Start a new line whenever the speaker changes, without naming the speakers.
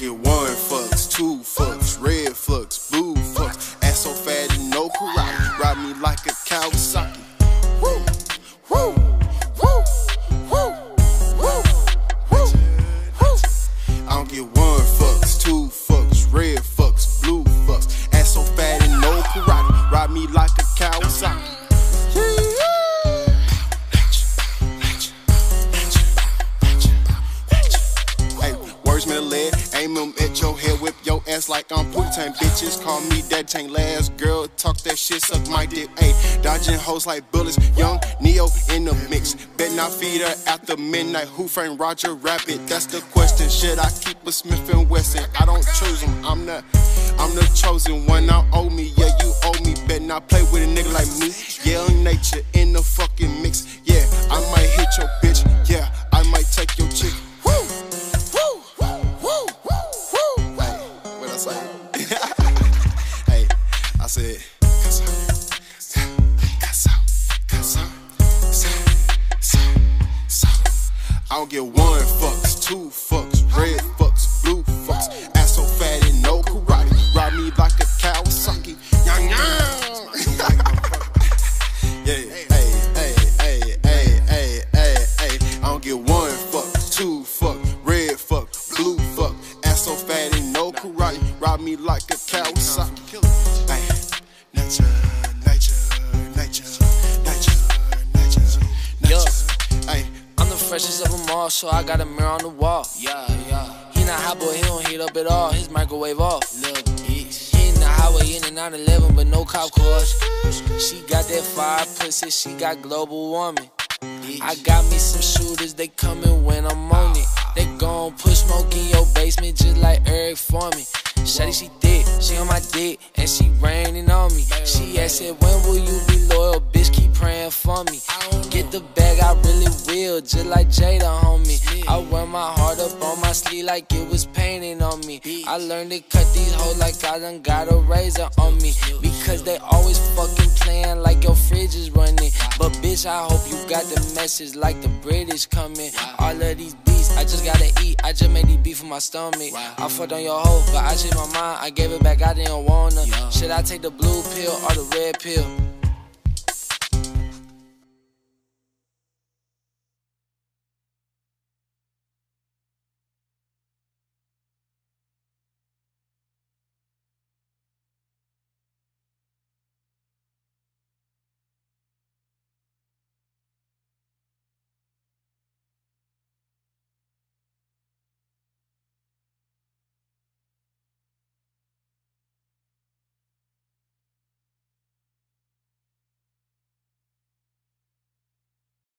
get one fucks, two fucks, red fucks, blue fucks. Ass so fat you no karate, ride me like a your head, whip your ass like I'm Putin. Bitches call me that tank last girl, talk that shit, suck my dick. Hey, dodging hoes like bullets, young Neo in the mix. Bet not feed her after midnight. Who framed Roger Rabbit? That's the question. Should I keep a Smith and Wesson? I don't choose them. I'm the, I'm the chosen one. I owe me, yeah, you owe me. Bet not play with a nigga like me. Young nature in the fucking mix. Yeah, I might hit your bitch. Yeah, so, so." I don't get one fucks, two fucks, red fucks, blue fucks. Ass so fat and no karate. Ride me like a Kawasaki. Yang yang. yeah,
freshest of them all, so I got a mirror on the wall. Yeah, yeah. He not hot boy, he don't heat up at all. His microwave off. Bitch. He in the highway in and out 11, but no cop cars. She got that fire pussy, she got global warming. I got me some shooters, they coming when I'm on it. They gon' put smoke in your basement just like Eric Forman. Shawty, she thick, she on my dick, and she raining on me. She asked, when will you be loyal? Bitch, praying for me. Get the bag, I really will, just like Jada, homie. I wear my heart up on my sleeve like it was painted on me. I learned to cut these hoes like I done got a razor on me. Because they always fucking playing like your fridge is running. But bitch, I hope you got the message like the British coming. All of these beats, I just gotta eat. I just made these beef for my stomach. I fucked on your hoe, but I changed my mind. I gave it back, I didn't wanna. Should I take the blue pill or the red pill?